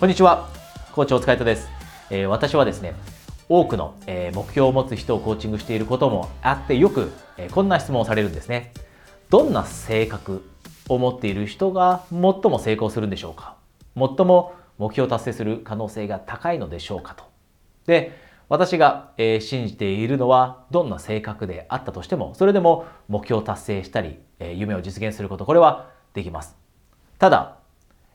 こんにちは、コーチお疲れ様です。えー、私はですね、多くの、えー、目標を持つ人をコーチングしていることもあって、よく、えー、こんな質問をされるんですね。どんな性格を持っている人が最も成功するんでしょうか？最も目標を達成する可能性が高いのでしょうかと。で、私が、えー、信じているのは、どんな性格であったとしても、それでも目標を達成したり、えー、夢を実現すること、これはできます。ただ、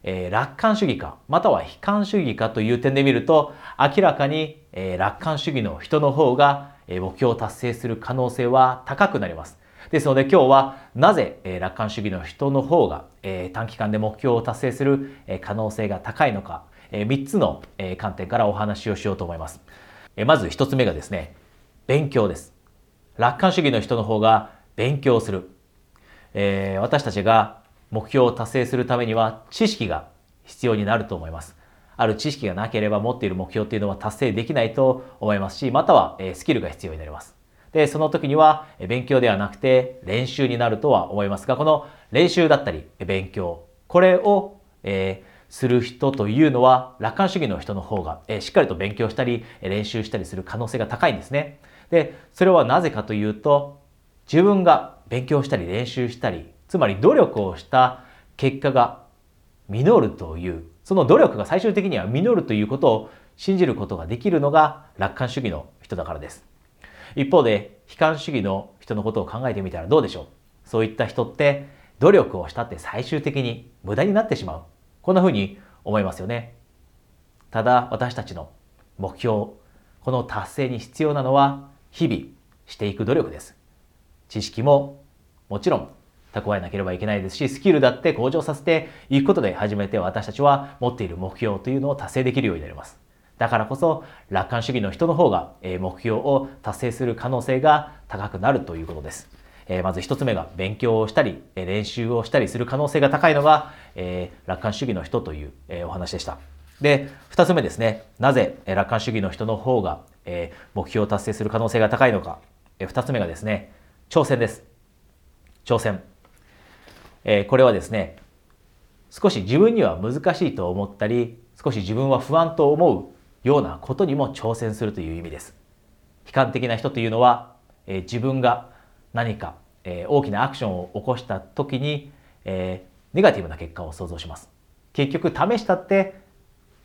えー、楽観主義か、または悲観主義かという点で見ると、明らかに、えー、楽観主義の人の方が、えー、目標を達成する可能性は高くなります。ですので今日はなぜ、えー、楽観主義の人の方が、えー、短期間で目標を達成する、えー、可能性が高いのか、えー、3つの、えー、観点からお話をしようと思います。えー、まず1つ目がですね、勉強です。楽観主義の人の方が勉強する。えー、私たちが目標を達成するためには知識が必要になると思います。ある知識がなければ持っている目標っていうのは達成できないと思いますし、またはスキルが必要になります。で、その時には勉強ではなくて練習になるとは思いますが、この練習だったり勉強、これを、えー、する人というのは楽観主義の人の方が、えー、しっかりと勉強したり練習したりする可能性が高いんですね。で、それはなぜかというと、自分が勉強したり練習したりつまり努力をした結果が実るという、その努力が最終的には実るということを信じることができるのが楽観主義の人だからです。一方で、悲観主義の人のことを考えてみたらどうでしょうそういった人って努力をしたって最終的に無駄になってしまう。こんな風に思いますよね。ただ私たちの目標、この達成に必要なのは日々していく努力です。知識ももちろん蓄えなければいけないですし、スキルだって向上させていくことで初めて私たちは持っている目標というのを達成できるようになります。だからこそ楽観主義の人の方が目標を達成する可能性が高くなるということです。まず一つ目が勉強をしたり練習をしたりする可能性が高いのが楽観主義の人というお話でした。で、二つ目ですね。なぜ楽観主義の人の方が目標を達成する可能性が高いのか。二つ目がですね、挑戦です。挑戦。えー、これはですね、少し自分には難しいと思ったり、少し自分は不安と思うようなことにも挑戦するという意味です。悲観的な人というのは、えー、自分が何か、えー、大きなアクションを起こした時に、え、ネガティブな結果を想像します。結局試したって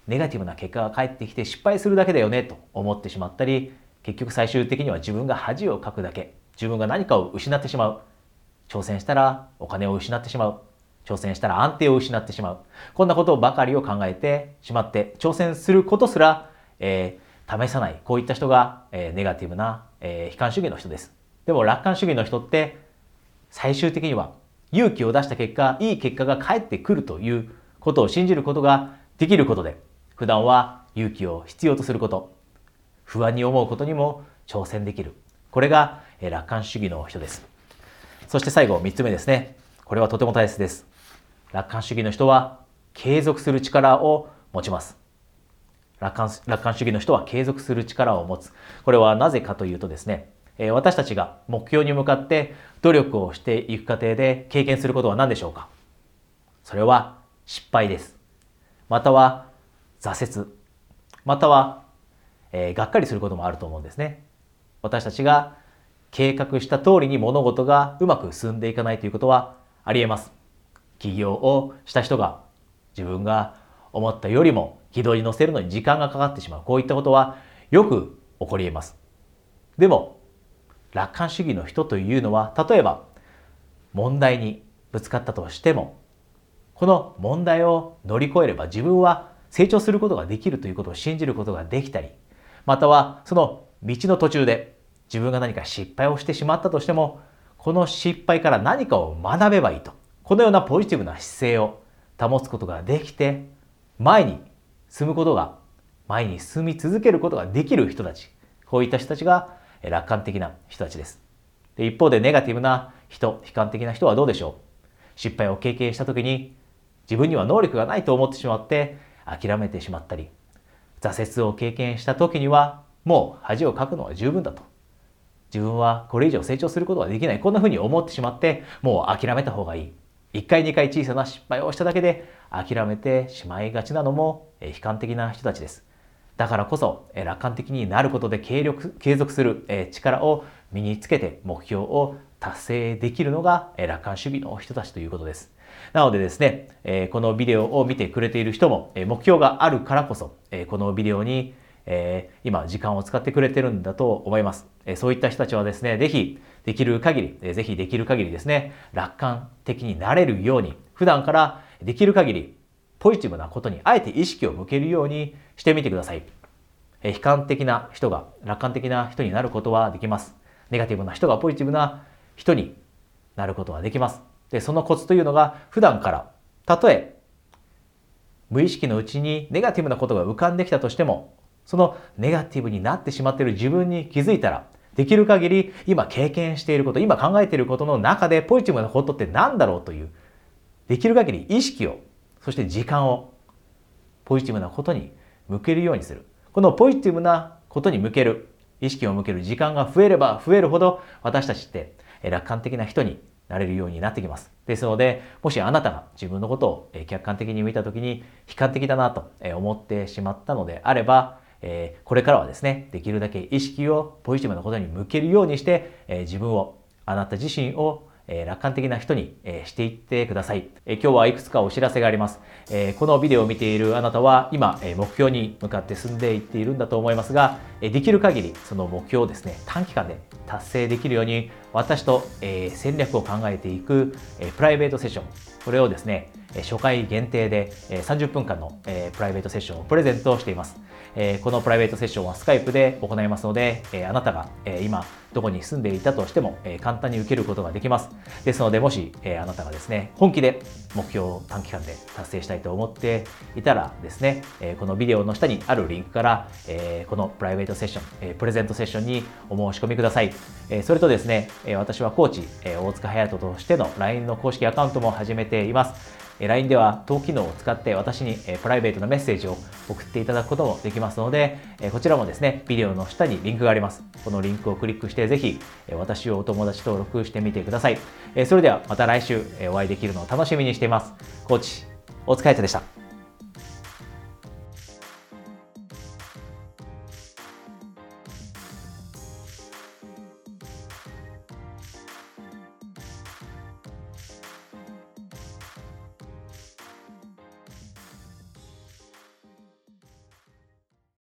ネガティブな結果が返ってきて失敗するだけだよねと思ってしまったり、結局最終的には自分が恥をかくだけ、自分が何かを失ってしまう。挑戦したらお金を失ってしまう。挑戦したら安定を失ってしまう。こんなことばかりを考えてしまって、挑戦することすら、えー、試さない。こういった人が、えー、ネガティブな、えー、悲観主義の人です。でも楽観主義の人って、最終的には勇気を出した結果、いい結果が返ってくるということを信じることができることで、普段は勇気を必要とすること、不安に思うことにも挑戦できる。これがえ楽観主義の人です。そして最後、3つ目ですね。これはとても大切です。楽観主義の人は継続する力を持ちます。楽観楽観主義の人は継続する力を持つ。これはなぜかというとですね、私たちが目標に向かって努力をしていく過程で経験することは何でしょうかそれは失敗です。または挫折。または、えー、がっかりすることもあると思うんですね。私たちが計画した通りに物事がうまく進んでいかないということはあり得ます。起業をした人が自分が思ったよりも軌道に乗せるのに時間がかかってしまう。こういったことはよく起こり得ます。でも、楽観主義の人というのは、例えば問題にぶつかったとしても、この問題を乗り越えれば自分は成長することができるということを信じることができたり、またはその道の途中で自分が何か失敗をしてしまったとしても、この失敗から何かを学べばいいと。このようなポジティブな姿勢を保つことができて、前に進むことが、前に進み続けることができる人たち。こういった人たちが楽観的な人たちです。で一方でネガティブな人、悲観的な人はどうでしょう？失敗を経験した時に自分には能力がないと思ってしまって諦めてしまったり、挫折を経験した時にはもう恥をかくのは十分だと。自分はこれ以上成長することができない。こんな風に思ってしまって、もう諦めた方がいい。1回2回小さな失敗をしただけで諦めてしまいがちなのも悲観的な人たちです。だからこそ楽観的になることで継続継続する力を身につけて目標を達成できるのが楽観主義の人たちということです。なのでですね、このビデオを見てくれている人も目標があるからこそこのビデオにえ今時間を使ってくれてるんだと思いますえ。そういった人たちはですね、ぜひできる限り、ぜひできる限りですね、楽観的になれるように、普段からできる限りポジティブなことにあえて意識を向けるようにしてみてください。え悲観的な人が楽観的な人になることはできます。ネガティブな人がポジティブな人になることはできます。で、そのコツというのが普段から、たとえ無意識のうちにネガティブなことが浮かんできたとしても、そのネガティブになってしまっている自分に気づいたら、できる限り今経験していること、今考えていることの中でポジティブなことって何だろうという、できる限り意識を、そして時間をポジティブなことに向けるようにする。このポジティブなことに向ける、意識を向ける時間が増えれば増えるほど私たちって楽観的な人になれるようになってきます。ですので、もしあなたが自分のことを客観的に見たときに悲観的だなと思ってしまったのであれば、えこれからはですね、できるだけ意識をポジティブなことに向けるようにしてえ、自分を、あなた自身をえ楽観的な人に、えしていってください、え今日はいくつかお知らせがあります、えこのビデオを見ているあなたは今、え目標に向かって進んでいっているんだと思いますが、えできる限りその目標をですね短期間で達成できるように私と、え戦略を考えていく、えプライベートセッションこれをですね初回限定で30分間のプライベートセッションをプレゼントしています。このプライベートセッションはスカイプで行いますので、あなたが今どこに住んでいたとしても簡単に受けることができます。ですので、もしあなたがですね、本気で目標を短期間で達成したいと思っていたらですね、このビデオの下にあるリンクから、このプライベートセッション、プレゼントセッションにお申し込みください。それとですね、私はコーチ、大塚隼人としての LINE の公式アカウントも始めています。LINE では当機能を使って私にプライベートなメッセージを送っていただくこともできますので、こちらもですね、ビデオの下にリンクがあります。このリンクをクリックしてぜひ私をお友達登録してみてください。それではまた来週お会いできるのを楽しみにしています。コーチ、お疲れ様でした。